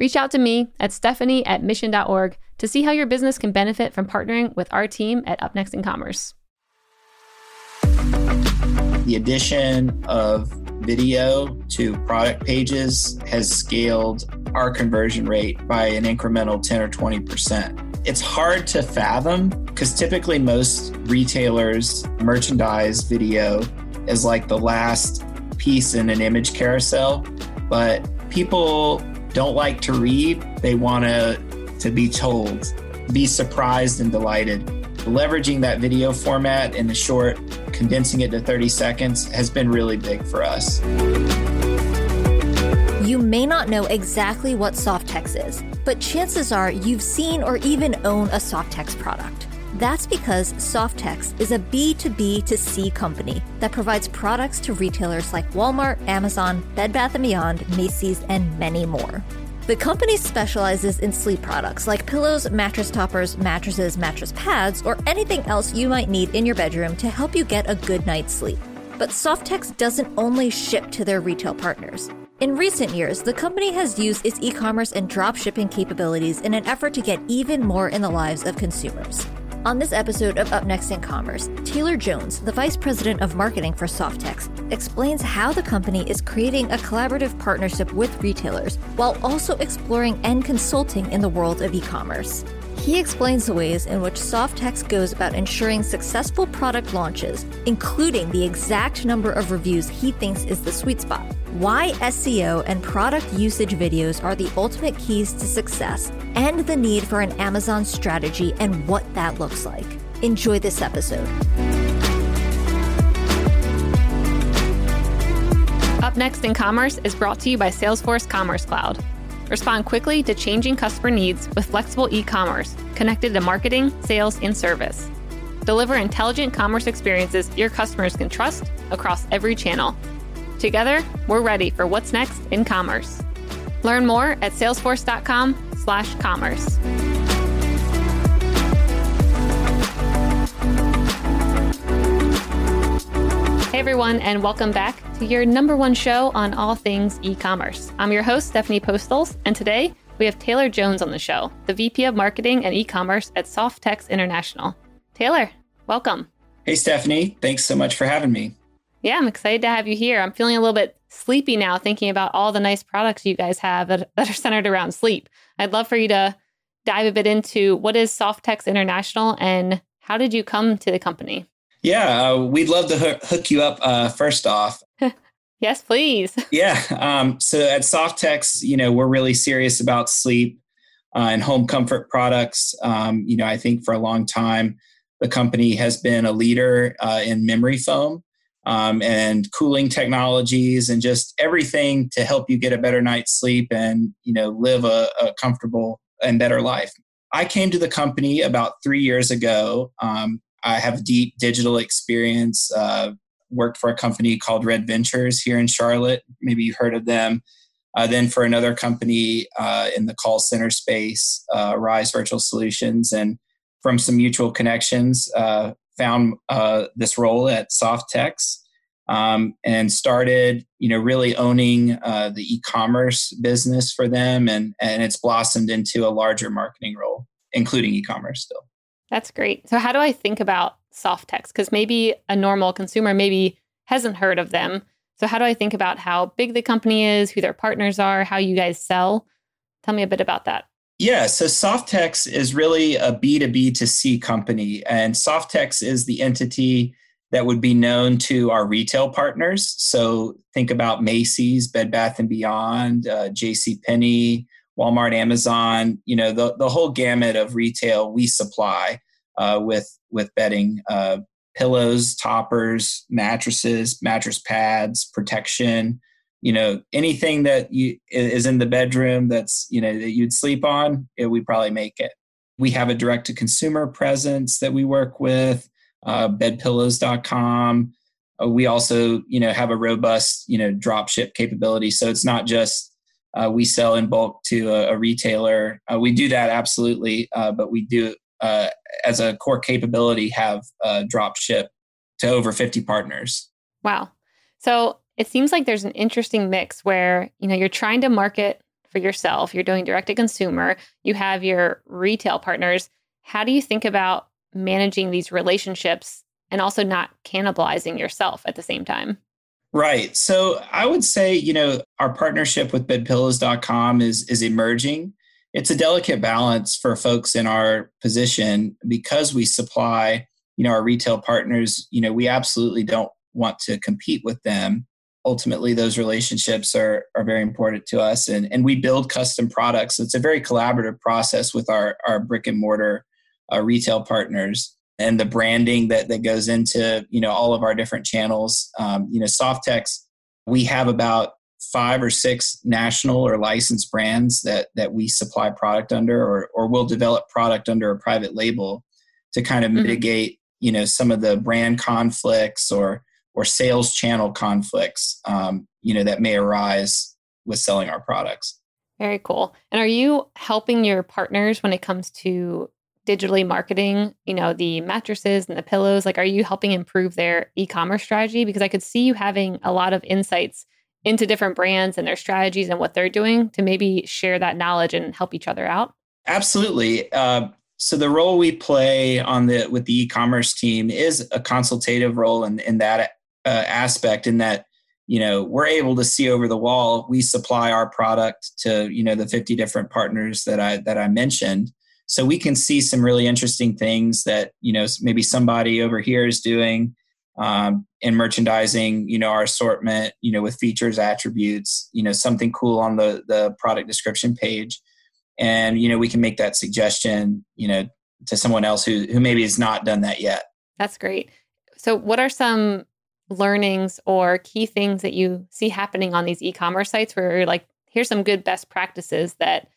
Reach out to me at stephanie at mission.org to see how your business can benefit from partnering with our team at Up Next in Commerce. The addition of video to product pages has scaled our conversion rate by an incremental 10 or 20%. It's hard to fathom because typically most retailers merchandise video as like the last piece in an image carousel, but people don't like to read, they want to to be told, be surprised and delighted. Leveraging that video format in the short, condensing it to 30 seconds has been really big for us. You may not know exactly what Softex is, but chances are you've seen or even own a Softex product. That's because Softex is a B2B to C company that provides products to retailers like Walmart, Amazon, Bed Bath & Beyond, Macy's, and many more. The company specializes in sleep products like pillows, mattress toppers, mattresses, mattress pads, or anything else you might need in your bedroom to help you get a good night's sleep. But Softex doesn't only ship to their retail partners. In recent years, the company has used its e commerce and drop shipping capabilities in an effort to get even more in the lives of consumers. On this episode of Up Next in Commerce, Taylor Jones, the Vice President of Marketing for Softex, explains how the company is creating a collaborative partnership with retailers while also exploring and consulting in the world of e commerce. He explains the ways in which Softex goes about ensuring successful product launches, including the exact number of reviews he thinks is the sweet spot, why SEO and product usage videos are the ultimate keys to success, and the need for an Amazon strategy and what that looks like. Enjoy this episode. Up Next in Commerce is brought to you by Salesforce Commerce Cloud. Respond quickly to changing customer needs with flexible e commerce connected to marketing, sales, and service. Deliver intelligent commerce experiences your customers can trust across every channel. Together, we're ready for what's next in commerce. Learn more at salesforce.com/commerce. everyone, and welcome back to your number one show on all things e commerce. I'm your host, Stephanie Postles, and today we have Taylor Jones on the show, the VP of Marketing and e commerce at Softex International. Taylor, welcome. Hey, Stephanie. Thanks so much for having me. Yeah, I'm excited to have you here. I'm feeling a little bit sleepy now thinking about all the nice products you guys have that, that are centered around sleep. I'd love for you to dive a bit into what is Softex International and how did you come to the company? Yeah, uh, we'd love to hook, hook you up uh, first off. yes, please. Yeah. Um, so at Softex, you know, we're really serious about sleep uh, and home comfort products. Um, you know, I think for a long time, the company has been a leader uh, in memory foam um, and cooling technologies and just everything to help you get a better night's sleep and, you know, live a, a comfortable and better life. I came to the company about three years ago. Um, I have deep digital experience. Uh, worked for a company called Red Ventures here in Charlotte. Maybe you've heard of them. Uh, then for another company uh, in the call center space, uh, Rise Virtual Solutions, and from some mutual connections, uh, found uh, this role at Softex. Um, and started, you know, really owning the e-commerce business for them, and and it's blossomed into a larger marketing role, including e-commerce still. That's great. So, how do I think about Softex? Because maybe a normal consumer maybe hasn't heard of them. So, how do I think about how big the company is, who their partners are, how you guys sell? Tell me a bit about that. Yeah, so Softex is really a B2B to C company, and Softex is the entity that would be known to our retail partners. So think about Macy's, Bed Bath and Beyond, uh, J.C. Penney, Walmart, Amazon, you know, the, the whole gamut of retail we supply uh, with with bedding, uh, pillows, toppers, mattresses, mattress pads, protection, you know anything that you is in the bedroom that's you know that you'd sleep on it, we probably make it. We have a direct to consumer presence that we work with uh, bedpillows.com uh, we also you know have a robust you know drop ship capability. So it's not just uh, we sell in bulk to a, a retailer. Uh, we do that absolutely uh, but we do uh, as a core capability have drop ship to over 50 partners. Wow. So it seems like there's an interesting mix where you know you're trying to market for yourself you're doing direct to consumer you have your retail partners. How do you think about managing these relationships and also not cannibalizing yourself at the same time right. So i would say you know our partnership with bedpillows.com is is emerging. It's a delicate balance for folks in our position because we supply you know our retail partners you know we absolutely don't want to compete with them. Ultimately those relationships are, are very important to us and, and we build custom products. So it's a very collaborative process with our, our brick and mortar uh, retail partners and the branding that, that goes into you know all of our different channels. Um, you know softex we have about five or six national or licensed brands that that we supply product under or, or we'll develop product under a private label to kind of mm-hmm. mitigate you know some of the brand conflicts or or sales channel conflicts um, you know that may arise with selling our products. Very cool. And are you helping your partners when it comes to digitally marketing you know the mattresses and the pillows like are you helping improve their e-commerce strategy? Because i could see you having a lot of insights into different brands and their strategies and what they're doing to maybe share that knowledge and help each other out. Absolutely. Uh, so the role we play on the with the e-commerce team is a consultative role in, in that uh, aspect in that you know we're able to see over the wall we supply our product to you know the 50 different partners that i that i mentioned so we can see some really interesting things that you know maybe somebody over here is doing um, in merchandising you know our assortment you know with features attributes you know something cool on the the product description page. And you know we can make that suggestion you know to someone else who who maybe has not done that yet. That's great. So what are some learnings or key things that you see happening on these e-commerce sites where you're like, here's some good best practices that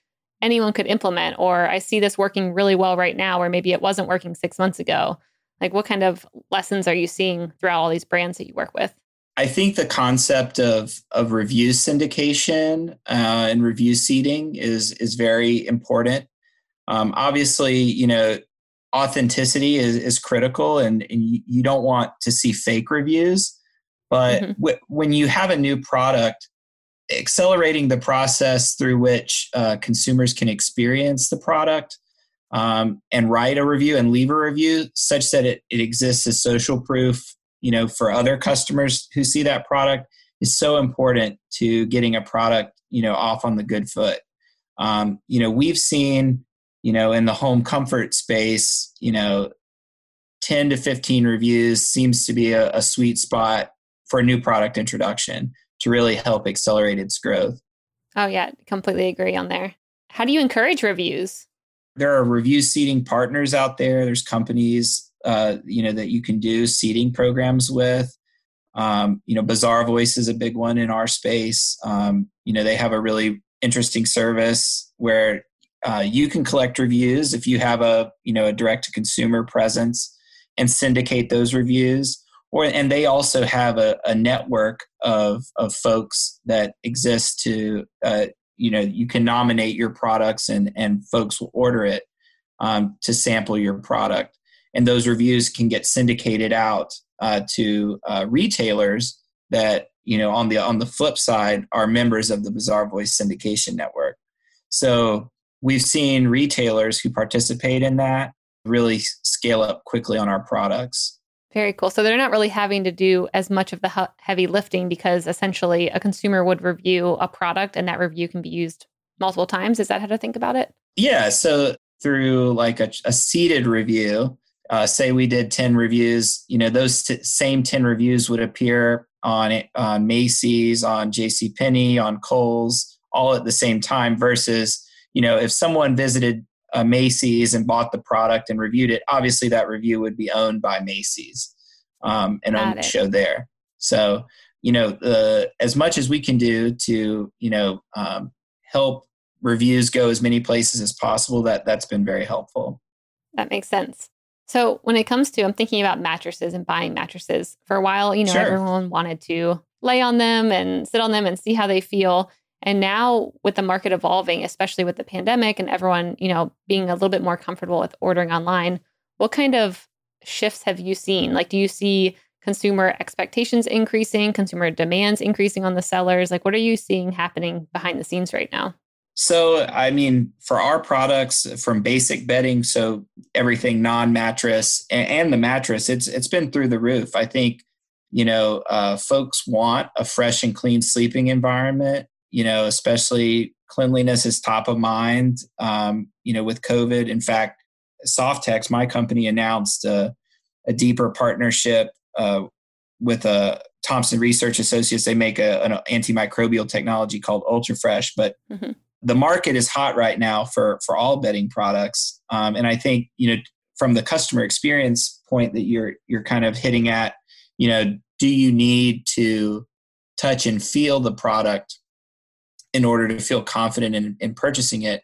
anyone could implement, or I see this working really well right now, or maybe it wasn't working six months ago. Like, what kind of lessons are you seeing throughout all these brands that you work with? I think the concept of of review syndication uh, and review seeding is is very important. Um, obviously, you know, authenticity is, is critical and, and you, you, don't want to see fake reviews but mm-hmm. w- when you have a new product accelerating the process through which uh, consumers can experience the product um, and write a review and leave a review such that it, it exists as social proof you know for other customers who see that product is so important to getting a product you know off on the good foot. Um, you know we've seen you know in the home comfort space you know 10 to 15 reviews seems to be a, a sweet spot for a new product introduction to really help accelerate its growth. Oh yeah completely agree on there. How do you encourage reviews? There are review seeding partners out there. There's companies uh, you know that you can do seeding programs with. Um, you know Bizarre Bazaarvoice is a big one in our space. Um, you know they have a really interesting service where uh, you can collect reviews if you have a you know a direct to consumer presence and syndicate those reviews or and they also have a, a network of of folks that exist to uh, you know you can nominate your products and and folks will order it um, to sample your product and those reviews can get syndicated out uh, to uh, retailers that you know on the on the flip side are members of the Bazaarvoice syndication network so we've seen retailers who participate in that really scale up quickly on our products. Very cool. So they're not really having to do as much of the heavy lifting because essentially a consumer would review a product and that review can be used multiple times. Is that how to think about it? Yeah. So through like a, a seeded review, uh, say we did 10 reviews, you know, those t- same 10 reviews would appear on, Macy's, on JC Penney, on Kohl's, all at the same time versus you know, if someone visited uh, Macy's and bought the product and reviewed it, obviously that review would be owned by Macy's um, and on the show there. So you know, the as much as we can do to, you know, um, help reviews go as many places as possible, that that's been very helpful. That makes sense. So when it comes to, I'm thinking about mattresses and buying mattresses. For a while, you know, sure. everyone wanted to lay on them and sit on them and see how they feel. And now with the market evolving, especially with the pandemic and everyone, you know, being a little bit more comfortable with ordering online, what kind of shifts have you seen? Like, do you see consumer expectations increasing, consumer demands increasing on the sellers? Like, what are you seeing happening behind the scenes right now? So, I mean, for our products from basic bedding, so everything non-mattress and, the mattress, it's it's been through the roof. I think, you know, uh, folks want a fresh and clean sleeping environment. You know, especially cleanliness is top of mind. Um, you know, with COVID. In fact, Softex, my company, announced a, a deeper partnership uh, with a uh, Thomson Research Associates. They make a, an antimicrobial technology called UltraFresh, but mm-hmm the market is hot right now for for all bedding products, um, and I think you know from the customer experience point that you're you're kind of hitting at, you know, do you need to touch and feel the product in order to feel confident in, in purchasing it?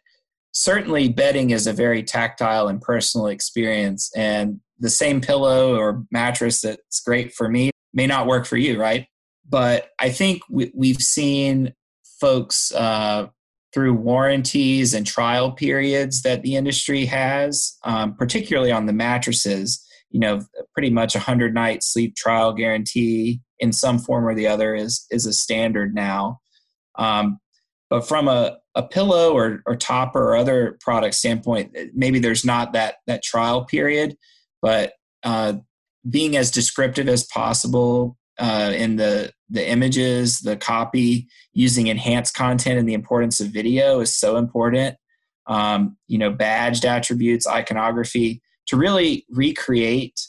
Certainly, bedding is a very tactile and personal experience, and the same pillow or mattress that's great for me may not work for you, right? But I think we, we've seen folks uh, through warranties and trial periods that the industry has, um, particularly on the mattresses. You know, pretty much a hundred night sleep trial guarantee in some form or the other is is a standard now. Um, but from a, a pillow or, or topper or other product standpoint, maybe there's not that that trial period, but uh, being as descriptive as possible, uh, in the the images, the copy, using enhanced content, and the importance of video is so important. Um, you know, badged attributes, iconography to really recreate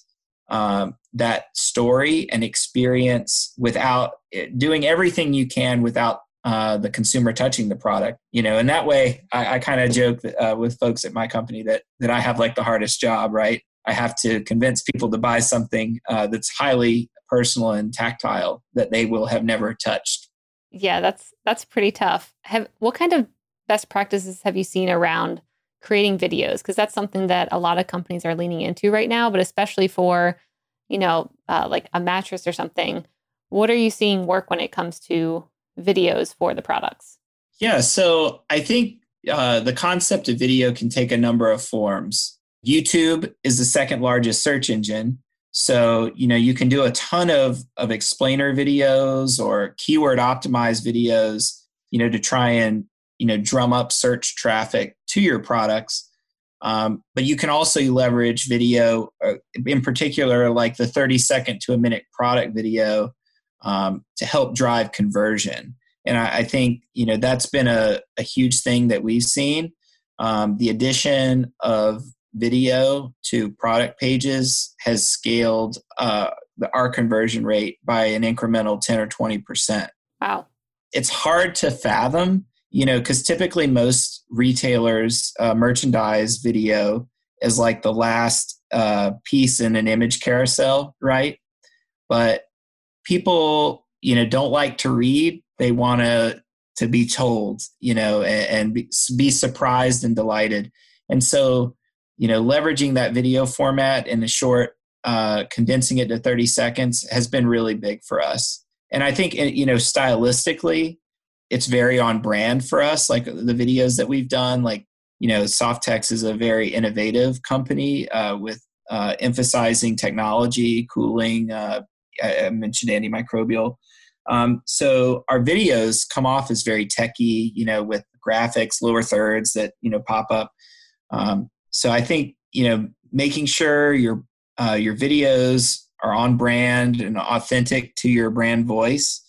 um, that story and experience without eh, doing everything you can without uh, the consumer touching the product. You know, and that way, I, I kind of joke uh, with folks at my company that that I have like the hardest job, right? I have to convince people to buy something uh, that's highly personal and tactile that they will have never touched. Yeah, that's that's pretty tough. Have what kind of best practices have you seen around creating videos? Because that's something that a lot of companies are leaning into right now, but especially for you know uh, like a mattress or something. What are you seeing work when it comes to videos for the products? Yeah, so I think uh, the concept of video can take a number of forms. YouTube is the second largest search engine. So, you know, you can do a ton of, of explainer videos or keyword optimized videos, you know, to try and, you know, drum up search traffic to your products. Um, but you can also leverage video, uh, in particular, like the 30 second to a minute product video um, to help drive conversion. And I, I, think, you know, that's been a, a huge thing that we've seen. Um, the addition of video to product pages has scaled uh, the, our conversion rate by an incremental 10 or 20%. Wow. It's hard to fathom, you know, because typically most retailers uh, merchandise video is like the last uh, piece in an image carousel, right? But people, you know, don't like to read. They want to to be told, you know, and, and be, surprised and delighted. And so you know leveraging that video format in the short uh, condensing it to 30 seconds has been really big for us and i think you know stylistically it's very on brand for us like the videos that we've done like you know softex is a very innovative company uh, with uh, emphasizing technology cooling uh, I, mentioned antimicrobial um, so our videos come off as very techy you know with graphics lower thirds that you know pop up um, so I think you know making sure your uh, your videos are on brand and authentic to your brand voice,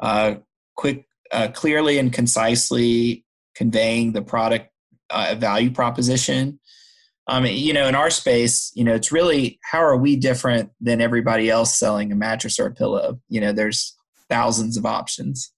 uh, quick, uh, clearly and concisely conveying the product uh, value proposition. Um, you know, in our space, you know, it's really how are we different than everybody else selling a mattress or a pillow? You know, there's thousands of options.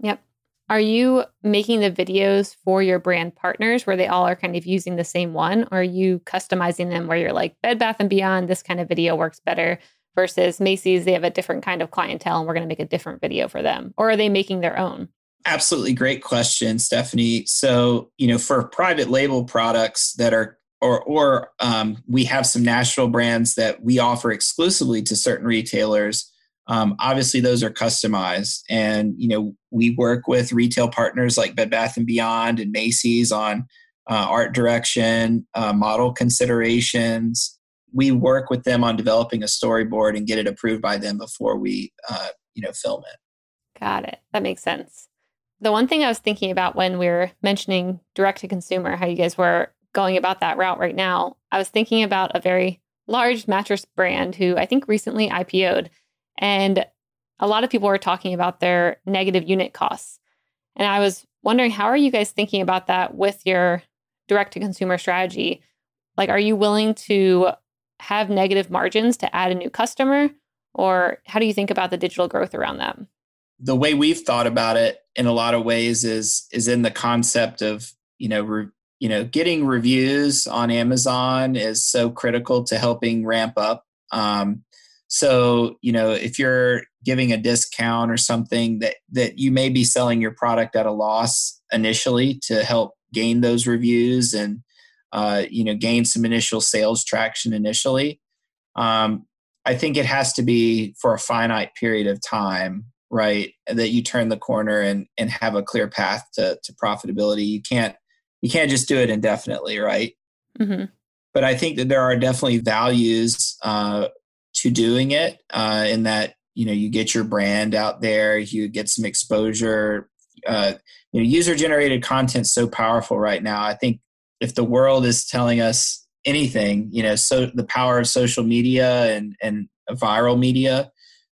Yep. Are you making the videos for your brand partners where they all are kind of using the same one? Or are you customizing them where you're like Bed Bath and Beyond, this kind of video works better versus Macy's, they have a different kind of clientele and we're going to make a different video for them? Or are they making their own? Absolutely great question, Stephanie. So, you know, for private label products that are or or um, we have some national brands that we offer exclusively to certain retailers. Um, obviously, those are customized, and you know we work with retail partners like Bed Bath and Beyond and Macy's on uh, art direction, uh, model considerations. We work with them on developing a storyboard and get it approved by them before we, uh, you know, film it. Got it. That makes sense. The one thing I was thinking about when we were mentioning direct to consumer, how you guys were going about that route right now, I was thinking about a very large mattress brand who I think recently IPO'd. And a lot of people were talking about their negative unit costs. And I was wondering, how are you guys thinking about that with your direct to consumer strategy? Like, are you willing to have negative margins to add a new customer? Or how do you think about the digital growth around that? The way we've thought about it in a lot of ways is is in the concept of you know re, you know getting reviews on Amazon is so critical to helping ramp up. Um, so you know if you're giving a discount or something that that you may be selling your product at a loss initially to help gain those reviews and uh, you know gain some initial sales traction initially um, i think it has to be for a finite period of time right that you turn the corner and and have a clear path to, to profitability you can't you can't just do it indefinitely right? Mm-hmm. but i think that there are definitely values uh, to doing it uh, in that you know you get your brand out there you get some exposure. Uh, you know user generated content is so powerful right now. I think if the world is telling us anything you know so the power of social media and and viral media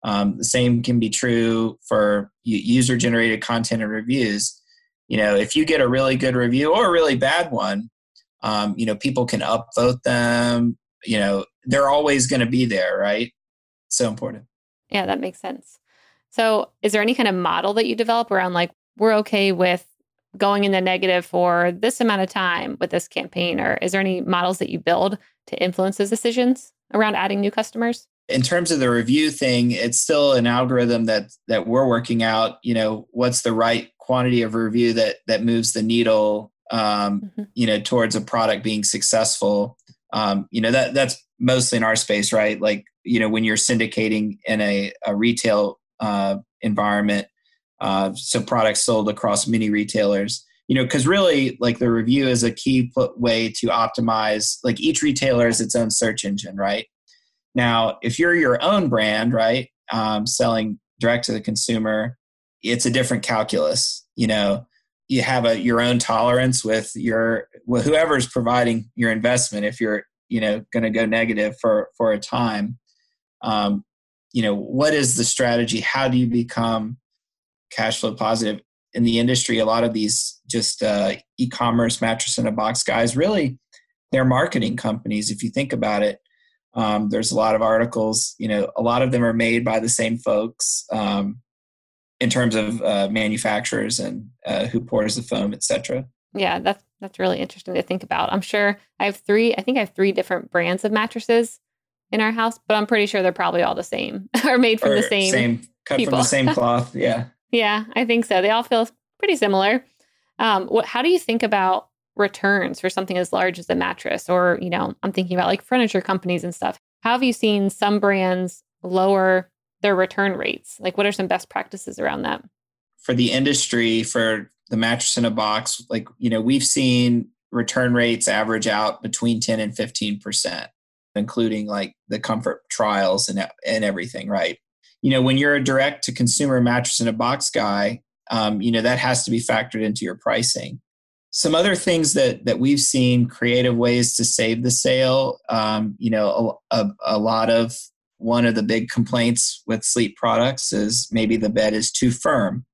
um, the same can be true for user generated content and reviews you know if you get a really good review or a really bad one um, you know people can upvote them you know they're always going to be there right so important yeah, that makes sense. So, is there any kind of model that you develop around like, we're okay with going in the negative for this amount of time with this campaign? Or is there any models that you build to influence those decisions around adding new customers? In terms of the review thing, it's still an algorithm that that we're working out. You know, what's the right quantity of review that that moves the needle, um, mm-hmm. you know, towards a product being successful. Um, you know, that that's mostly in our space, right? Like you know when you're syndicating in a, a retail uh, environment uh, so products sold across many retailers you know because really like the review is a key way to optimize like each retailer is its own search engine right now if you're your own brand right um, selling direct to the consumer it's a different calculus you know? You have a your own tolerance with your with whoever's providing your investment if you're you know going to go negative for for a time um, you know what is the strategy? How do you become cash flow positive? In the industry a lot of these just uh, e-commerce mattress in a box guys really they're marketing companies if you think about it. Um, there's a lot of articles you know a lot of them are made by the same folks um, in terms of uh, manufacturers and uh, who pours the foam etc yeah that's that's really interesting to think about i'm sure i have three i think i have three different brands of mattresses in our house, but I'm pretty sure they're probably all the same or made from or the same same cut people. from the same cloth. Yeah. yeah, I think so. They all feel pretty similar. Um, what? How do you think about returns for something as large as a mattress? Or you know, I'm thinking about like furniture companies and stuff. How have you seen some brands lower their return rates? Like, what are some best practices around that? For the industry, for the mattress in a box, like you know, we've seen return rates average out between 10 and 15 percent including like the comfort trials and, and everything, right? You know, when you're a direct to consumer mattress in a box guy, um, you know, that has to be factored into your pricing. Some other things that, that we've seen creative ways to save the sale, um, you know, a, a, a lot of one of the big complaints with sleep products is maybe the bed is too firm.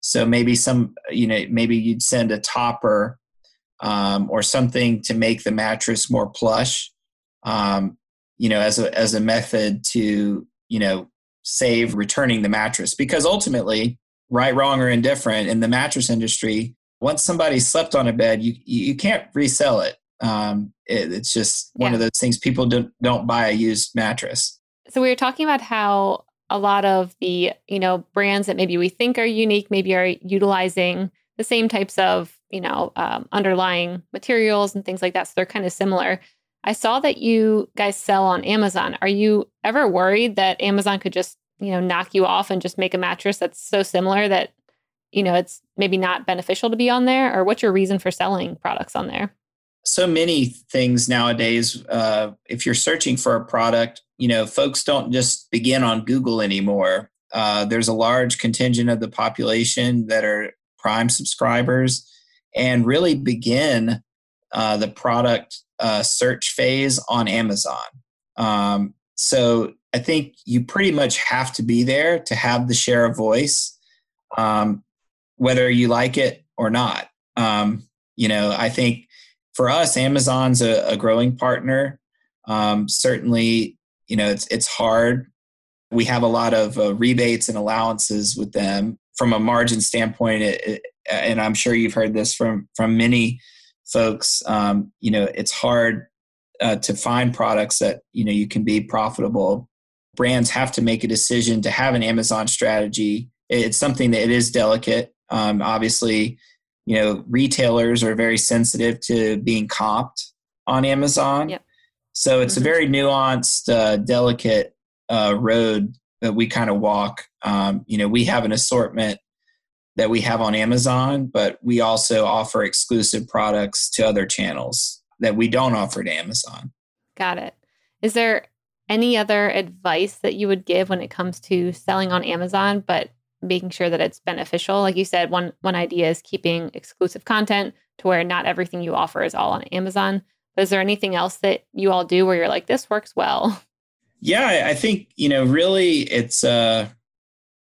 So maybe some, you know, maybe you'd send a topper um, or something to make the mattress more plush um, you know, as a as a method to you know save returning the mattress because ultimately, right, wrong, or indifferent in the mattress industry, once somebody slept on a bed, you you can't resell it. Um, it it's just one yeah. of those things people don't don't buy a used mattress. So we were talking about how a lot of the, you know, brands that maybe we think are unique, maybe are utilizing the same types of, you know, um, underlying materials and things like that. So they're kind of similar. I saw that you guys sell on Amazon. Are you ever worried that Amazon could just, you know, knock you off and just make a mattress that's so similar that, you know, it's maybe not beneficial to be on there? Or what's your reason for selling products on there? So many things nowadays. Uh, if you're searching for a product, you know, folks don't just begin on Google anymore. Uh, there's a large contingent of the population that are Prime subscribers and really begin uh, the product uh, search phase on Amazon. Um, so I think you pretty much have to be there to have the share of voice, um, whether you like it or not. Um, you know, I think for us, Amazon's a, a growing partner. Um, certainly, you know, it's it's hard. We have a lot of uh, rebates and allowances with them from a margin standpoint. It, it, and I'm sure you've heard this from from many folks. Um, you know, it's hard uh, to find products that you know you can be profitable. Brands have to make a decision to have an Amazon strategy. It's something that it is delicate. Um, obviously, you know, retailers are very sensitive to being comped on Amazon. Yep. So it's mm-hmm. a very nuanced, uh, delicate uh, road that we kind of walk. Um, you know, we have an assortment that we have on Amazon, but we also offer exclusive products to other channels that we don't offer to Amazon. Got it. Is there any other advice that you would give when it comes to selling on Amazon, but making sure that it's beneficial? Like you said, one one idea is keeping exclusive content to where not everything you offer is all on Amazon. But is there anything else that you all do where you're like, this works well? Yeah, I think, you know, really it's uh,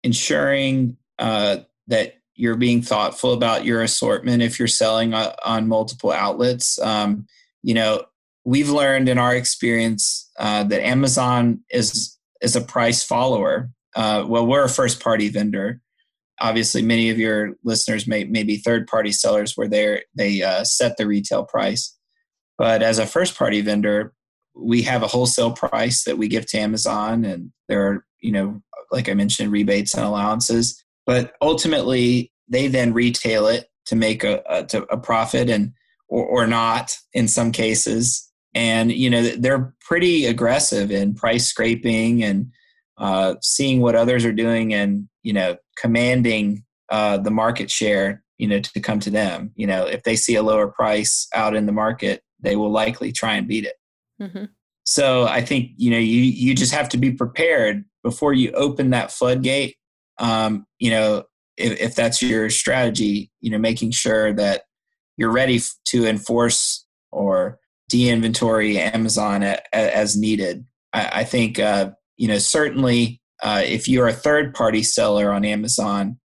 ensuring uh, that you're being thoughtful about your assortment if you're selling on, on multiple outlets. Um, you know, we've learned in our experience uh, that Amazon is is a price follower. Uh, well, we're a first party vendor. Obviously, many of your listeners may, may be third party sellers where they they uh, set the retail price. But as a first party vendor, we have a wholesale price that we give to Amazon, and there are, you know, like I mentioned, rebates and allowances. But ultimately, they then retail it to make a, a, to a profit and or, or not in some cases. And you know they're pretty aggressive in price scraping and uh, seeing what others are doing and you know commanding uh, the market share you know to come to them. You know if they see a lower price out in the market, they will likely try and beat it. Mm-hmm. So I think you know you you just have to be prepared before you open that floodgate. Um, you know if, if that's your strategy, you know making sure that you're ready to enforce or de-inventory Amazon a, a, as needed. I, I think uh, you know certainly uh, if you're a third-party seller on Amazon,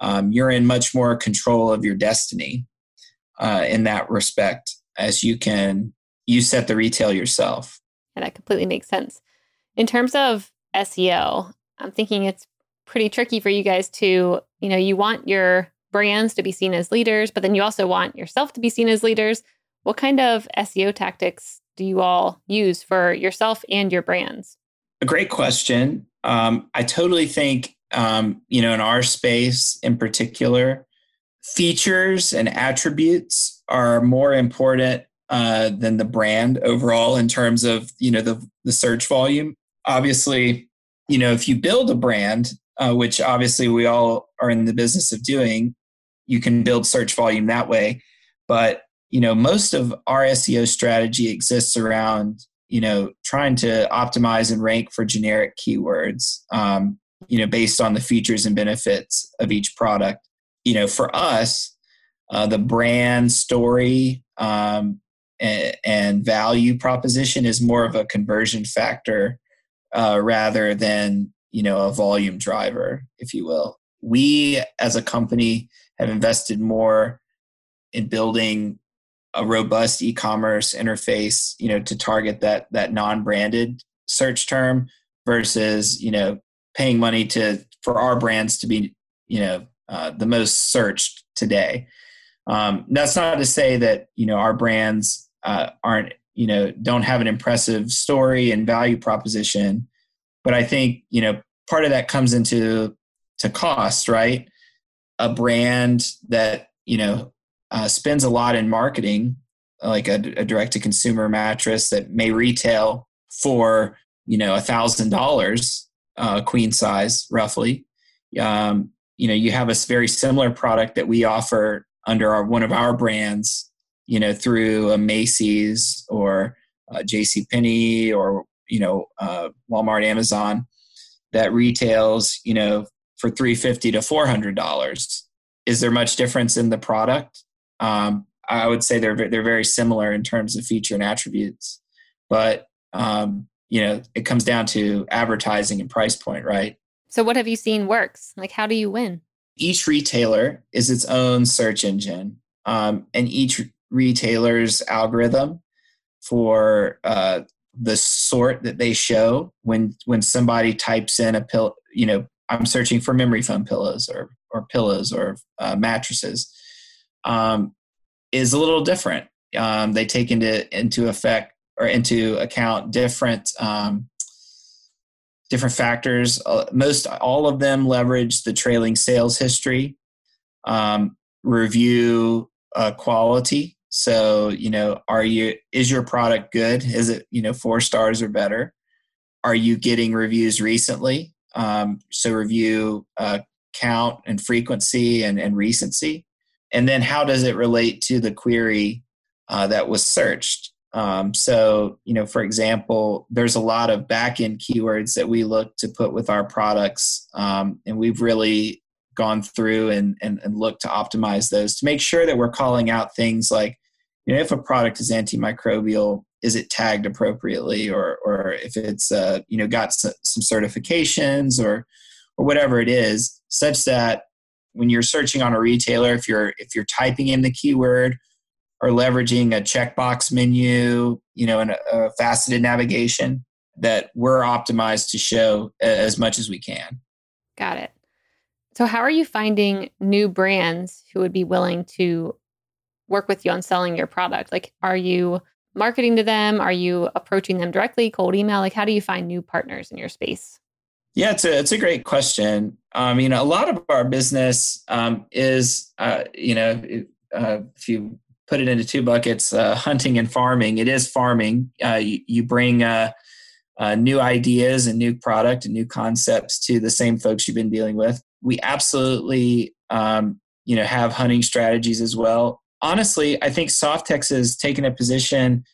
um, you're in much more control of your destiny uh, in that respect, as you can you set the retail yourself. And that completely makes sense. In terms of SEO, I'm thinking it's pretty tricky for you guys to, you know, you want your brands to be seen as leaders, but then you also want yourself to be seen as leaders. What kind of SEO tactics do you all use for yourself and your brands? A great question. Um, I totally think, um, you know, in our space in particular, features and attributes are more important uh, than the brand overall in terms of you know the the search volume. Obviously, you know if you build a brand, uh, which obviously we all are in the business of doing, you can build search volume that way. But you know most of our SEO strategy exists around you know trying to optimize and rank for generic keywords. Um, you know based on the features and benefits of each product. You know for us, uh, the brand story um, and, value proposition is more of a conversion factor uh, rather than you know a volume driver, if you will. We as a company have invested more in building a robust e-commerce interface, you know, to target that that non-branded search term versus you know paying money to for our brands to be you know uh, the most searched today. Um, that's not to say that you know our brands uh, aren't you know don't have an impressive story and value proposition but I think you know part of that comes into to cost, right? A brand that you know uh, spends a lot in marketing, like a, a direct to consumer mattress that may retail for you know a thousand dollars, uh, queen size roughly. Um, you know, you have a very similar product that we offer under our one of our brands, you know, through a Macy's or J.C. Penney or you know uh, Walmart, Amazon, that retails you know for three fifty to four hundred dollars. Is there much difference in the product? Um, I would say they're they're very similar in terms of feature and attributes, but um, you know it comes down to advertising and price point, right? So, what have you seen works? Like, how do you win? Each retailer is its own search engine, um, and each retailer's algorithm for uh, the sort that they show when when somebody types in a pill you know i'm searching for memory foam pillows or or pillows or uh, mattresses um, is a little different um, they take into into effect or into account different um, different factors uh, most all of them leverage the trailing sales history um, review uh, quality so, you know, are you is your product good? Is it, you know, four stars or better? Are you getting reviews recently? Um, so review uh, count and frequency and, and recency. And then how does it relate to the query uh, that was searched? Um, so, you know, for example, there's a lot of back-end keywords that we look to put with our products, um, and we've really gone through and, and, and looked to optimize those to make sure that we're calling out things like you know, if a product is antimicrobial, is it tagged appropriately, or or if it's uh, you know got some certifications or or whatever it is, such that when you're searching on a retailer, if you're if you're typing in the keyword or leveraging a checkbox menu, you know, and a, a faceted navigation, that we're optimized to show as much as we can. Got it. So, how are you finding new brands who would be willing to work with you on selling your product? Like, are you marketing to them? Are you approaching them directly, cold email? Like, how do you find new partners in your space? Yeah, it's a it's a great question. Um, you know, a lot of our business um, is, uh, you know, uh, if you put it into two buckets, uh, hunting and farming. It is farming. Uh, you, you, bring uh, uh, new ideas and new product and new concepts to the same folks you've been dealing with. We absolutely, um, you know, have hunting strategies as well honestly, I think Softex has taken a position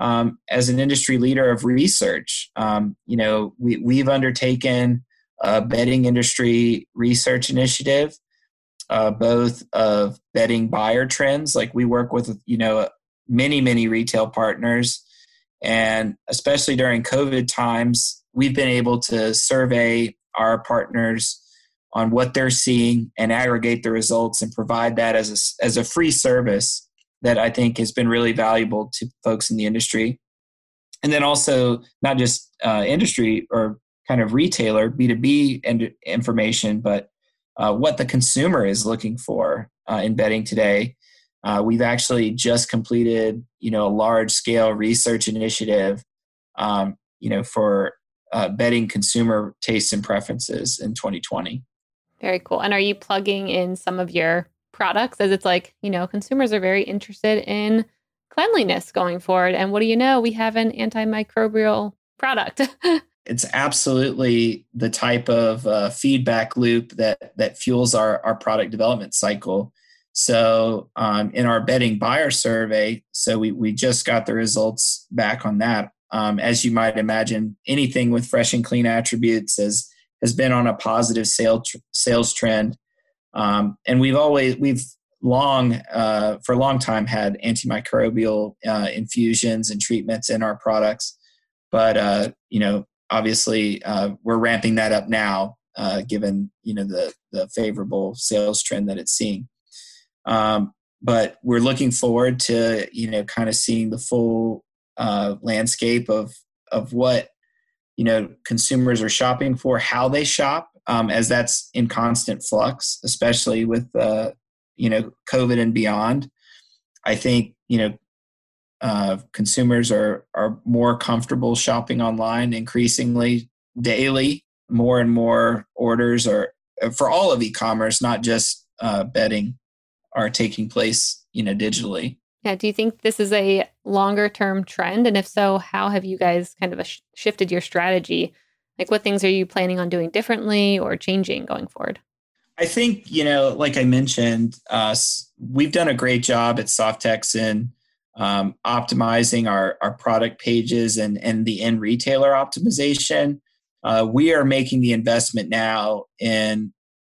um, as an industry leader of research. Um, you know, we, we've undertaken a bedding industry research initiative, uh, both of bedding buyer trends. Like we work with, you know, many, many retail partners. And especially during COVID times, we've been able to survey our partners on what they're seeing and aggregate the results and provide that as a, as a free service that I think has been really valuable to folks in the industry. And then also not just uh, industry or kind of retailer B2B and information, but uh, what the consumer is looking for uh, in bedding today. Uh, we've actually just completed, you know, a large scale research initiative, um, you know, for uh, bedding consumer tastes and preferences in 2020. Very cool. And are you plugging in some of your products as it's like, you know, consumers are very interested in cleanliness going forward. And what do you know? We have an antimicrobial product. it's absolutely the type of uh, feedback loop that that fuels our, our product development cycle. So um, in our bedding buyer survey, so we, we just got the results back on that. Um, as you might imagine, anything with fresh and clean attributes as has been on a positive sale tr- sales trend, um, and we've always we've long uh, for a long time had antimicrobial uh, infusions and treatments in our products, but uh, you know obviously uh, we're ramping that up now, uh, given you know the the favorable sales trend that it's seeing. Um, but we're looking forward to you know kind of seeing the full uh, landscape of of what you know consumers are shopping for, how they shop, um, as that's in constant flux, especially with uh, you know COVID and beyond. I think you know uh, consumers are are more comfortable shopping online increasingly daily. More and more orders are for all of e-commerce, not just uh, bedding, are taking place, you know, digitally. Yeah. Do you think this is a longer term trend? And if so, how have you guys kind of sh- shifted your strategy? Like, what things are you planning on doing differently or changing going forward? I think, you know, like I mentioned, uh, we've done a great job at Softex in um, optimizing our, our product pages and, and the end retailer optimization. Uh, we are making the investment now in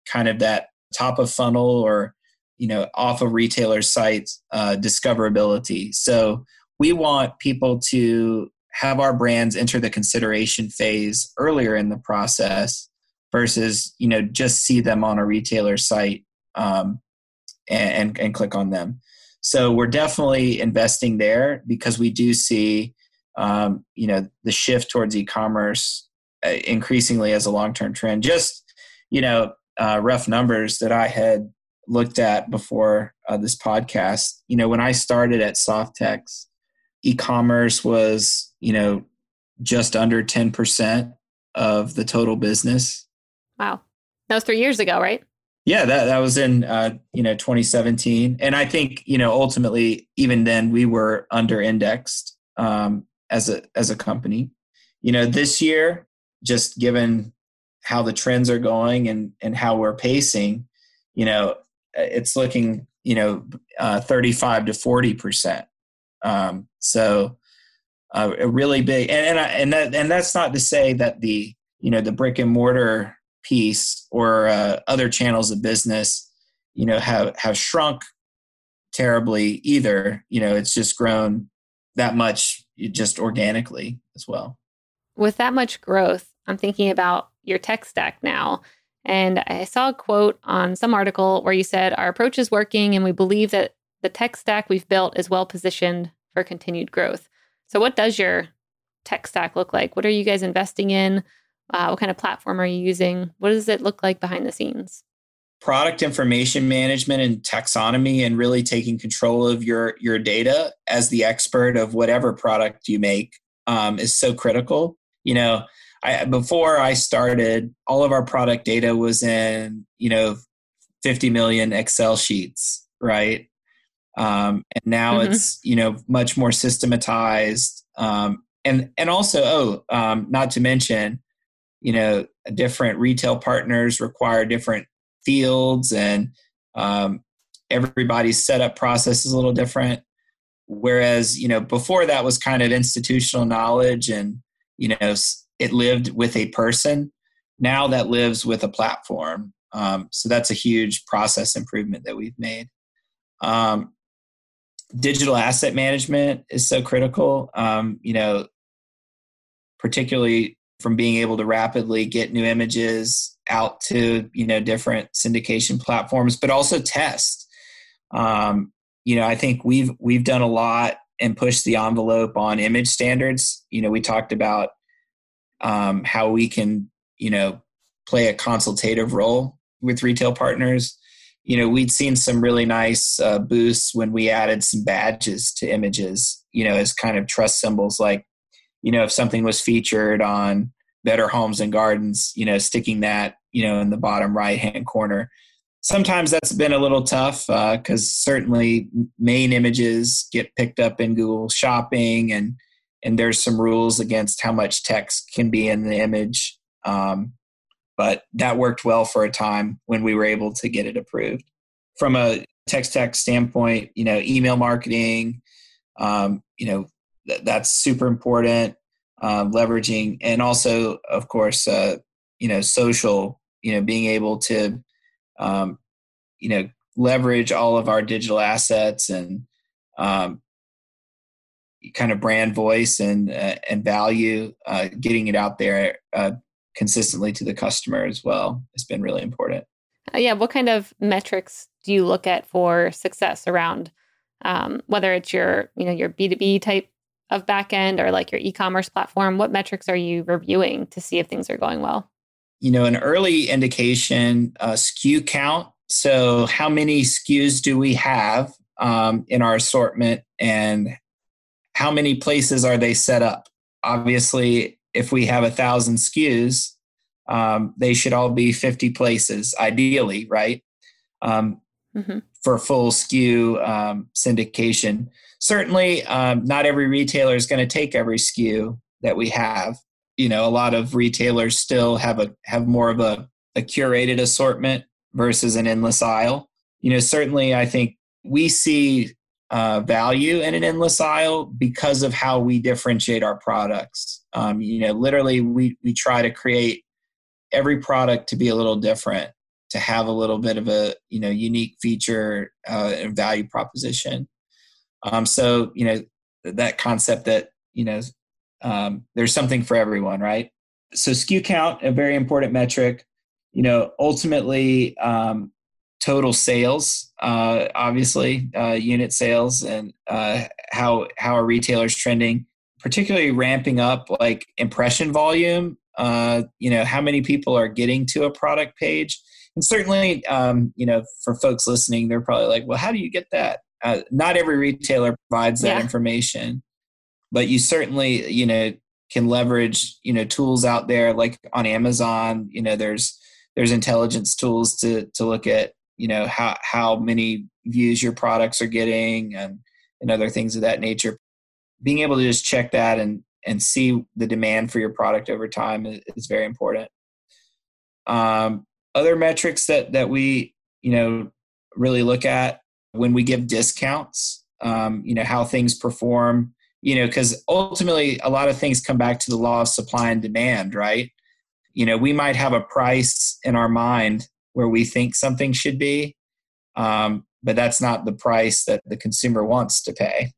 kind of that top of funnel or you know off of retailer sites uh, discoverability so we want people to have our brands enter the consideration phase earlier in the process versus you know just see them on a retailer site um, and, and, click on them so we're definitely investing there because we do see um, you know the shift towards e-commerce uh, increasingly as a long-term trend just you know uh, rough numbers that i had looked at before uh, this podcast. You know, when I started at Softex, e-commerce was, you know, just under 10% of the total business. Wow. That was three years ago, right? Yeah, that, that was in, uh, you know, 2017. And I think, you know, ultimately, even then we were under indexed um, as a, as a company. You know, this year, just given how the trends are going and, and how we're pacing, you know, it's looking you know uh, 35 to 40 percent um, so uh, a really big and and, I, and that and that's not to say that the you know the brick and mortar piece or uh, other channels of business you know have have shrunk terribly either. You know it's just grown that much just organically as well. With that much growth i'm thinking about your tech stack now. And I saw a quote on some article where you said, Our approach is working, and we believe that the tech stack we've built is well positioned for continued growth. So, what does your tech stack look like? What are you guys investing in? Uh, what kind of platform are you using? What does it look like behind the scenes? Product information management and taxonomy, and really taking control of your your data as the expert of whatever product you make um, is so critical. You know, I, before I started, all of our product data was in, you know, 50 million Excel sheets, right? Um, and now mm-hmm. it's, you know, much more systematized. Um, and, and also, oh, um, not to mention, you know, different retail partners require different fields and um, everybody's setup process is a little different. Whereas, you know, before that was kind of institutional knowledge and, you know, it lived with a person. Now that lives with a platform. Um, so that's a huge process improvement that we've made. Um, digital asset management is so critical. Um, you know, particularly from being able to rapidly get new images out to you know different syndication platforms, but also test. Um, you know, I think we've we've done a lot and pushed the envelope on image standards. You know, we talked about um, how we can you know play a consultative role with retail partners you know we'd seen some really nice uh, boosts when we added some badges to images you know as kind of trust symbols like you know if something was featured on better homes and gardens you know sticking that you know in the bottom right hand corner sometimes that's been a little tough because uh, certainly main images get picked up in google shopping and and there's some rules against how much text can be in the image. Um, but that worked well for a time when we were able to get it approved. From a text tech standpoint, you know, email marketing, um, you know, th- that's super important. Uh, leveraging and also, of course, uh, you know, social. You know, being able to, um, you know, leverage all of our digital assets and um, kind of brand voice and uh, and value, uh, getting it out there uh, consistently to the customer as well has been really important. Uh, yeah, what kind of metrics do you look at for success around um, whether it's your you know your B two B type of backend or like your e-commerce platform? What metrics are you reviewing to see if things are going well? You know, an early indication uh, SKU count. So, how many SKUs do we have um, in our assortment, and how many places are they set up? Obviously, if we have a thousand SKUs, um, they should all be 50 places, ideally, right? Um, mm-hmm. For full SKU um, syndication. Certainly, um, not every retailer is going to take every SKU that we have. You know, a lot of retailers still have a have more of a, a curated assortment versus an endless aisle. You know, certainly, I think we see uh, value in an endless aisle because of how we differentiate our products. Um, you know, literally, we we try to create every product to be a little different, to have a little bit of a you know unique feature uh, and value proposition. Um, so you know that concept that you know um, there's something for everyone, right? So SKU count, a very important metric. You know, ultimately, um, total sales, uh, obviously, uh, unit sales, and uh, how how are retailer's trending, particularly ramping up like impression volume. Uh, you know, how many people are getting to a product page, and certainly, um, you know, for folks listening, they're probably like, "Well, how do you get that?" Uh, not every retailer provides that yeah. information, but you certainly, you know, can leverage you know tools out there like on Amazon. You know, there's there's intelligence tools to to look at you know how how many views your products are getting and and other things of that nature being able to just check that and and see the demand for your product over time is, is very important. Um, other metrics that that we you know really look at when we give discounts um, you know how things perform you know because ultimately a lot of things come back to the law of supply and demand right? You know we might have a price in our mind where we think something should be, um, but that's not the price that the consumer wants to pay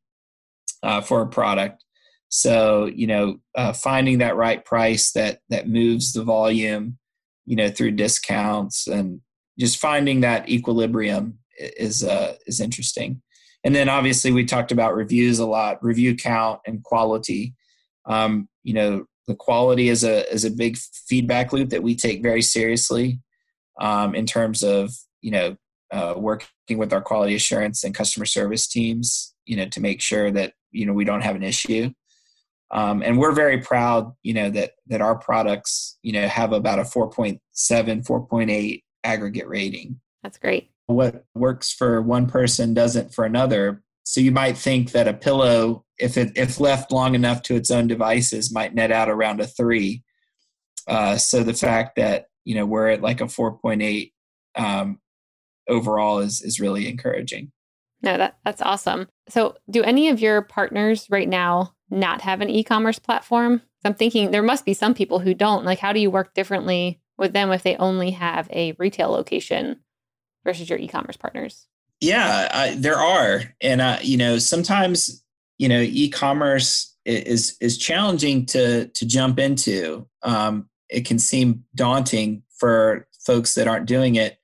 uh, for a product. So you know, uh, finding that right price that that moves the volume, you know, through discounts and just finding that equilibrium is uh, is interesting. And then obviously we talked about reviews a lot, review count and quality. Um, you know, the quality is a is a big feedback loop that we take very seriously um, in terms of you know uh, working with our quality assurance and customer service teams you know to make sure that you know we don't have an issue. Um, and we're very proud you know that that our products you know have about a 4.7 4.8 aggregate rating. That's great. What works for one person doesn't for another. So you might think that a pillow if it if left long enough to its own devices might net out around a three. Uh, so the fact that you know we're at like a 4.8 um, overall is is really encouraging no that that's awesome. So do any of your partners right now not have an e-commerce platform? I'm thinking there must be some people who don't. Like how do you work differently with them if they only have a retail location versus your e-commerce partners? Yeah I, there are. And uh, you know sometimes you know e-commerce is is challenging to to jump into. Um, it can seem daunting for folks that aren't doing it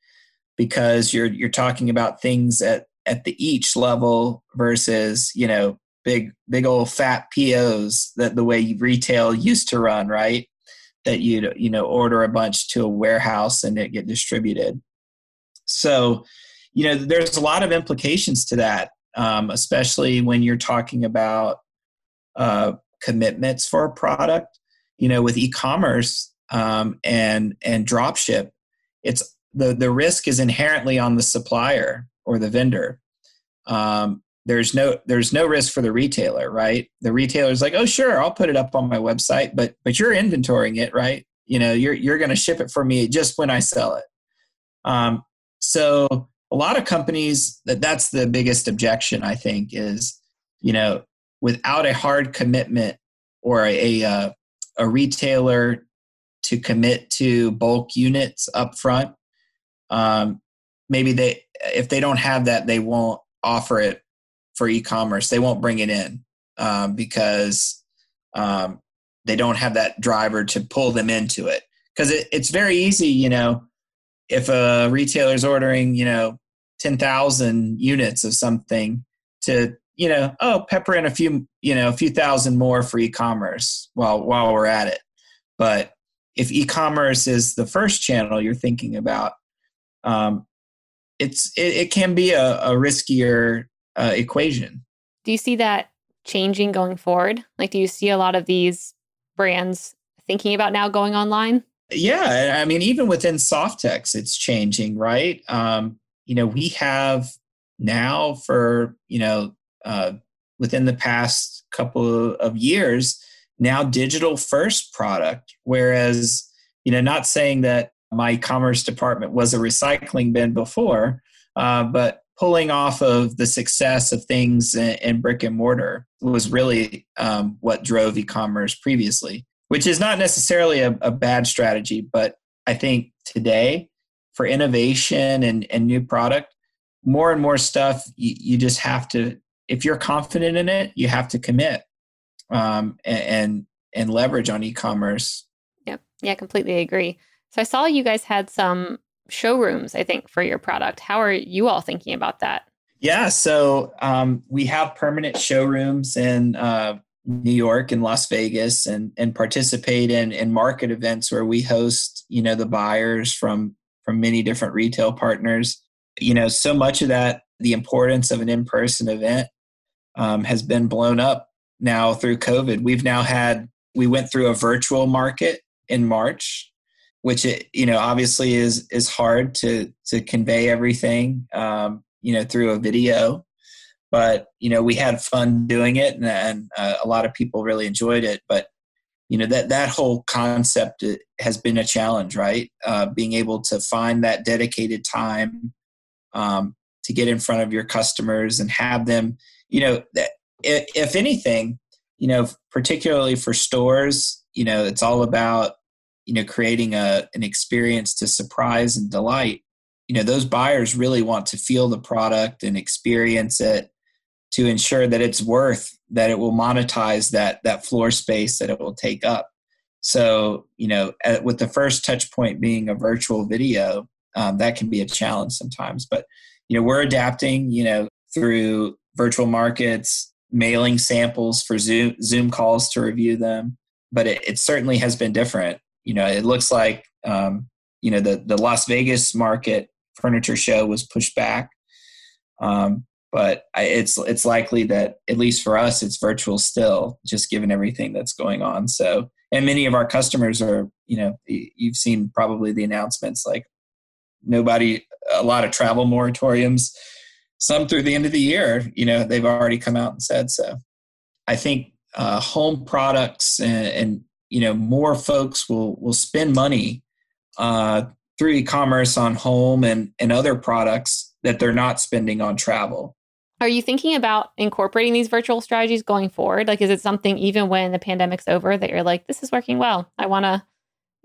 because you're you're talking about things at at the each level versus you know big big old fat POs that the way retail used to run right? That you you know order a bunch to a warehouse and it get distributed. So you know there's a lot of implications to that um, especially when you're talking about uh, commitments for a product. You know with e-commerce um, and and dropship, it's the the risk is inherently on the supplier or the vendor. Um, there's no there's no risk for the retailer, right? The retailer's like, oh sure, I'll put it up on my website, but but you're inventorying it, right? You know, you're you're going to ship it for me just when I sell it. Um, so a lot of companies that that's the biggest objection I think is you know without a hard commitment or a a, uh, a retailer to commit to bulk units up front. Um, maybe they, if they don't have that, they won't offer it for e-commerce. They won't bring it in um, because um, they don't have that driver to pull them into it. Because it, it's very easy, you know, if a retailer's ordering, you know, ten thousand units of something, to you know, oh, pepper in a few, you know, a few thousand more for e-commerce while while we're at it. But if e-commerce is the first channel you're thinking about, um, it's it, it, can be a, a riskier uh, equation. Do you see that changing going forward? Like, do you see a lot of these brands thinking about now going online? Yeah, I mean, even within Softex, it's changing, right? Um, you know, we have now for you know uh, within the past couple of years now digital first product, whereas you know, not saying that my commerce department was a recycling bin before, uh, but pulling off of the success of things in, in brick and mortar was really um, what drove e-commerce previously which is not necessarily a, a bad strategy, but I think today for innovation and, and new product, more and more stuff you, you just have to if you're confident in it, you have to commit um, and, and and leverage on e-commerce. Yep. Yeah, completely agree. So I saw you guys had some showrooms, I think, for your product. How are you all thinking about that? Yeah, so um, we have permanent showrooms in uh, New York and Las Vegas and and participate in in market events where we host you know the buyers from from many different retail partners. You know, so much of that the importance of an in person event um, has been blown up now through COVID. We've now had we went through a virtual market in March, which it you know obviously is is hard to to convey everything um, you know through a video. But you know we had fun doing it and, and uh, a lot of people really enjoyed it. But you know that that whole concept uh, has been a challenge right? Uh, being able to find that dedicated time um, to get in front of your customers and have them you know if, if anything you know particularly for stores you know it's all about you know creating a an experience to surprise and delight you know those buyers really want to feel the product and experience it to ensure that it's worth that it will monetize that that floor space that it will take up. So you know at, with the first touch point being a virtual video um, that can be a challenge sometimes but you know we're adapting you know through virtual markets mailing samples for zoom zoom calls to review them but it, it certainly has been different you know it looks like um, you know the the las vegas market furniture show was pushed back. Um, but I, it's it's likely that at least for us it's virtual still just given everything that's going on. So and many of our customers are you know you've seen probably the announcements like nobody a lot of travel moratoriums some through the end of the year you know they've already come out and said so. I think uh, home products and, and, you know more folks will will spend money uh, through e-commerce on home and and other products that they're not spending on travel are you thinking about incorporating these virtual strategies going forward? Like, is it something even when the pandemic's over that you're like, this is working well? I want to,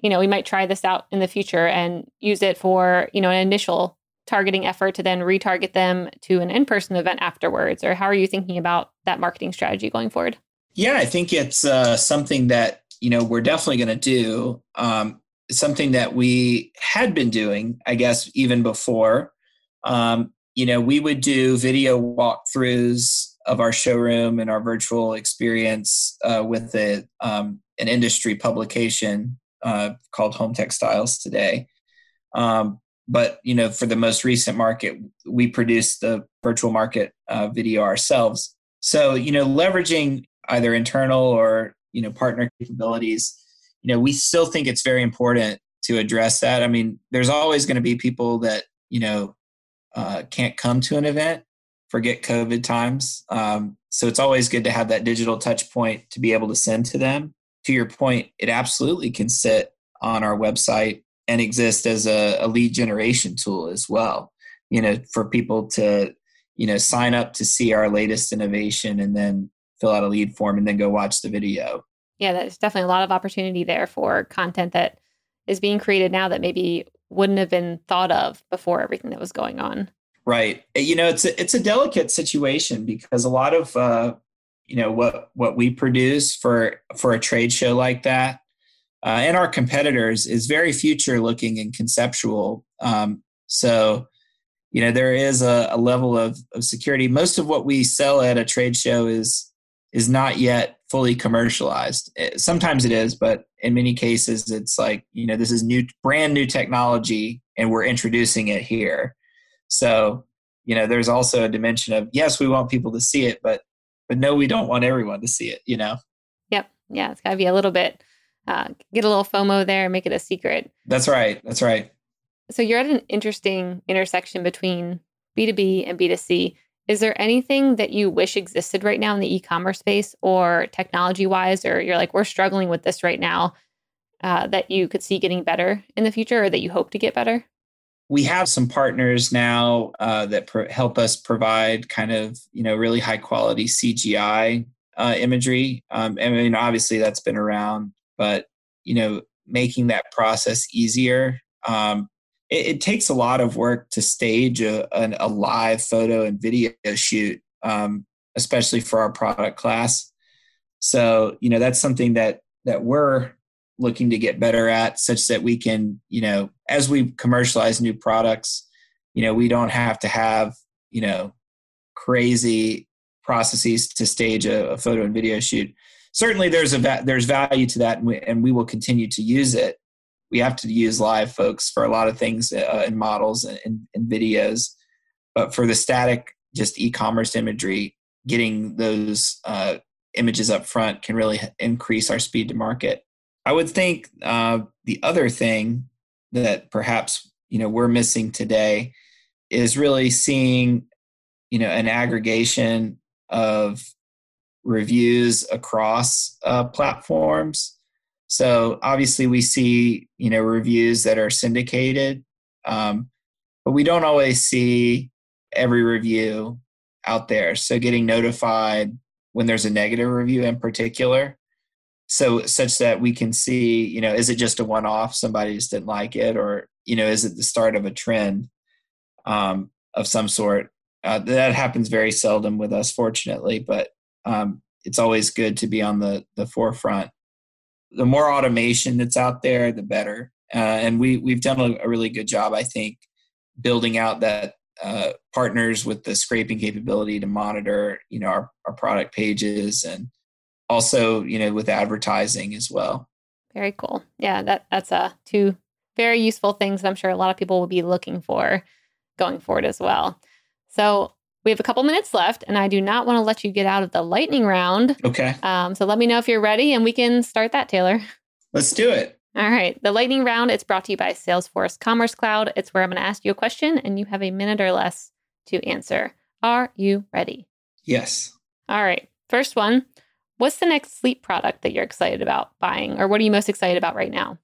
you know, we might try this out in the future and use it for, you know, an initial targeting effort to then retarget them to an in person event afterwards? Or how are you thinking about that marketing strategy going forward? Yeah, I think it's uh, something that, you know, we're definitely going to do. Um, something that we had been doing, I guess, even before. Um, you know, we would do video walkthroughs of our showroom and our virtual experience uh, with um, an industry publication uh, called Home Textiles Today. Um, but you know, for the most recent market, we produced the virtual market uh, video ourselves. So you know, leveraging either internal or you know partner capabilities, you know, we still think it's very important to address that. I mean, there's always going to be people that you know uh, can't come to an event, forget COVID times. Um, so it's always good to have that digital touch point to be able to send to them. To your point, it absolutely can sit on our website and exist as a, a lead generation tool as well. You know, for people to you know sign up to see our latest innovation and then fill out a lead form and then go watch the video. Yeah, there's definitely a lot of opportunity there for content that is being created now that maybe wouldn't have been thought of before everything that was going on. Right. You know, it's a, it's a delicate situation because a lot of uh, you know what what we produce for for a trade show like that uh, and our competitors is very future looking and conceptual. Um, so you know there is a, a level of, of security. Most of what we sell at a trade show is is not yet fully commercialized. Eh, sometimes it is, but in many cases, it's like, you know, this is new, brand new technology and we're introducing it here. So, you know, there's also a dimension of, yes, we want people to see it, but, but no, we don't want everyone to see it, you know? Yep. Yeah. It's got to be a little bit uh, get a little FOMO there, make it a secret. That's right. That's right. So you're at an interesting intersection between B2B and B2C. Is there anything that you wish existed right now in the e commerce space or technology wise, or you're like, we're struggling with this right now uh, that you could see getting better in the future or that you hope to get better? We have some partners now uh, that pro- help us provide kind of, you know, really high quality CGI uh, imagery. Um, I mean, obviously that's been around, but, you know, making that process easier um, it, it, takes a lot of work to stage a, a, a live photo and video shoot, um, especially for our product class. So, you know, that's something that that we're looking to get better at, such that we can, you know, as we commercialize new products, you know, we don't have to have, you know, crazy processes to stage a, a photo and video shoot. Certainly, there's a va- there's value to that, and we, and we will continue to use it we have to use live folks for a lot of things uh, in models and, and videos. But for the static just e-commerce imagery getting those uh, images up front can really increase our speed to market. I would think uh, the other thing that perhaps you know we're missing today is really seeing you know an aggregation of reviews across uh, platforms so obviously we see you know reviews that are syndicated, um, but we don't always see every review out there. So getting notified when there's a negative review in particular, so such that we can see you know is it just a one-off somebody just didn't like it or you know is it the start of a trend um, of some sort uh, that happens very seldom with us fortunately but um, it's always good to be on the the forefront the more automation that's out there, the better. Uh, and we we've done a, a, really good job, I think, building out that uh, partners with the scraping capability to monitor, you know, our, our product pages and also, you know, with advertising as well. Very cool. Yeah, that that's uh, two very useful things that I'm sure a lot of people will be looking for going forward as well. So we have a couple minutes left, and I do not want to let you get out of the lightning round. Okay. Um, so let me know if you're ready, and we can start that, Taylor. Let's do it. All right. The lightning round, it's brought to you by Salesforce Commerce Cloud. It's where I'm going to ask you a question, and you have a minute or less to answer. Are you ready? Yes. All right. First one What's the next sleep product that you're excited about buying, or what are you most excited about right now?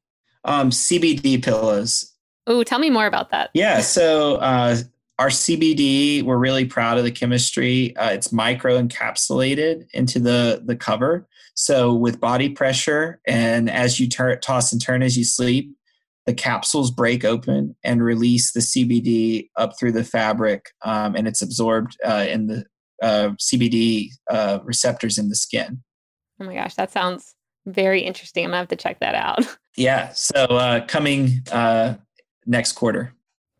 Um, CBD pillows. Oh, tell me more about that. Yeah. So, uh, our CBD, we're really proud of the chemistry. Uh, it's micro encapsulated into the, the cover. So, with body pressure, and as you tur- toss and turn as you sleep, the capsules break open and release the CBD up through the fabric, um, and it's absorbed uh, in the uh, CBD uh, receptors in the skin. Oh my gosh, that sounds very interesting. I'm gonna have to check that out. Yeah. So, uh, coming uh, next quarter.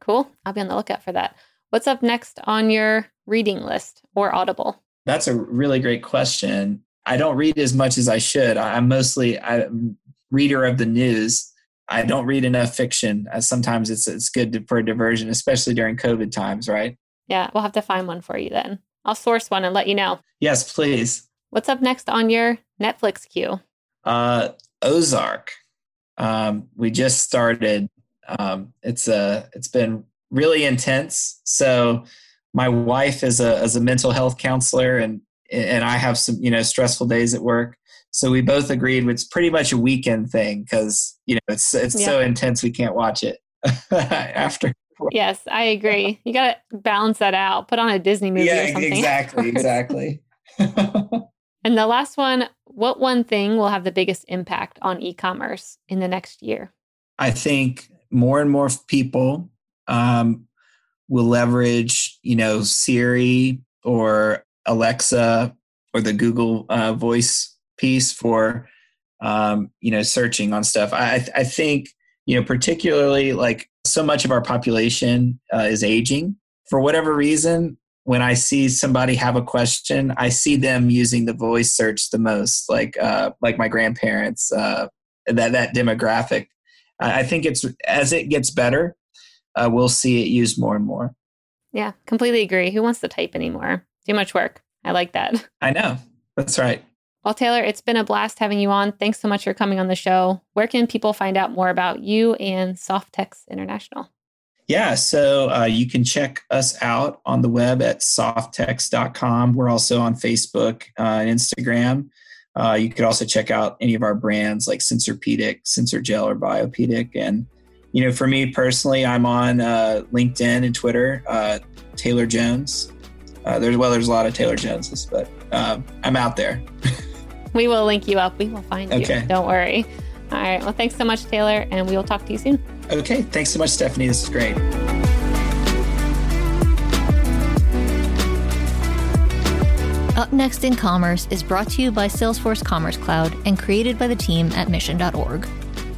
Cool. I'll be on the lookout for that. What's up next on your reading list or Audible? That's a really great question. I don't read as much as I should. I'm mostly a reader of the news. I don't read enough fiction. Sometimes it's it's good to, for a diversion, especially during COVID times, right? Yeah, we'll have to find one for you then. I'll source one and let you know. Yes, please. What's up next on your Netflix queue? Uh, Ozark. Um, we just started um, it's a uh, it's been really intense. So my wife is a as a mental health counselor and and I have some you know stressful days at work. So we both agreed it's pretty much a weekend thing because you know it's it's yeah. so intense we can't watch it after. Yes, I agree. You got to balance that out. Put on a Disney movie yeah, or something. Exactly, exactly. and the last one, what one thing will have the biggest impact on e-commerce in the next year? I think more and more people um, will leverage, you know, Siri or Alexa or the Google uh, Voice piece for, um, you know, searching on stuff. I, I think, you know, particularly like so much of our population uh, is aging for whatever reason. When I see somebody have a question, I see them using the voice search the most, like uh, like my grandparents, uh, that that demographic. I think it's as it gets better, uh, we'll see it used more and more. Yeah, completely agree. Who wants to type anymore? Too much work. I like that. I know. That's right. Well, Taylor, it's been a blast having you on. Thanks so much for coming on the show. Where can people find out more about you and Softex International? Yeah, so uh, you can check us out on the web at softex.com. We're also on Facebook uh, and Instagram. Uh, you could also check out any of our brands like Sensorpedic, Sensor Gel, or Biopedic. And, you know, for me personally, I'm on uh, LinkedIn and Twitter, uh, Taylor Jones. Uh, there's well, there's a lot of Taylor Joneses, but I'm out there. we will link you up. We will find okay. you. Don't worry. All right. Well, thanks so much, Taylor, and we will talk to you soon. Okay. Thanks so much, Stephanie. This is great. Up Next in Commerce is brought to you by Salesforce Commerce Cloud and created by the team at mission.org.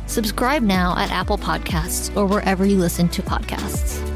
Subscribe now at Apple Podcasts or wherever you listen to podcasts.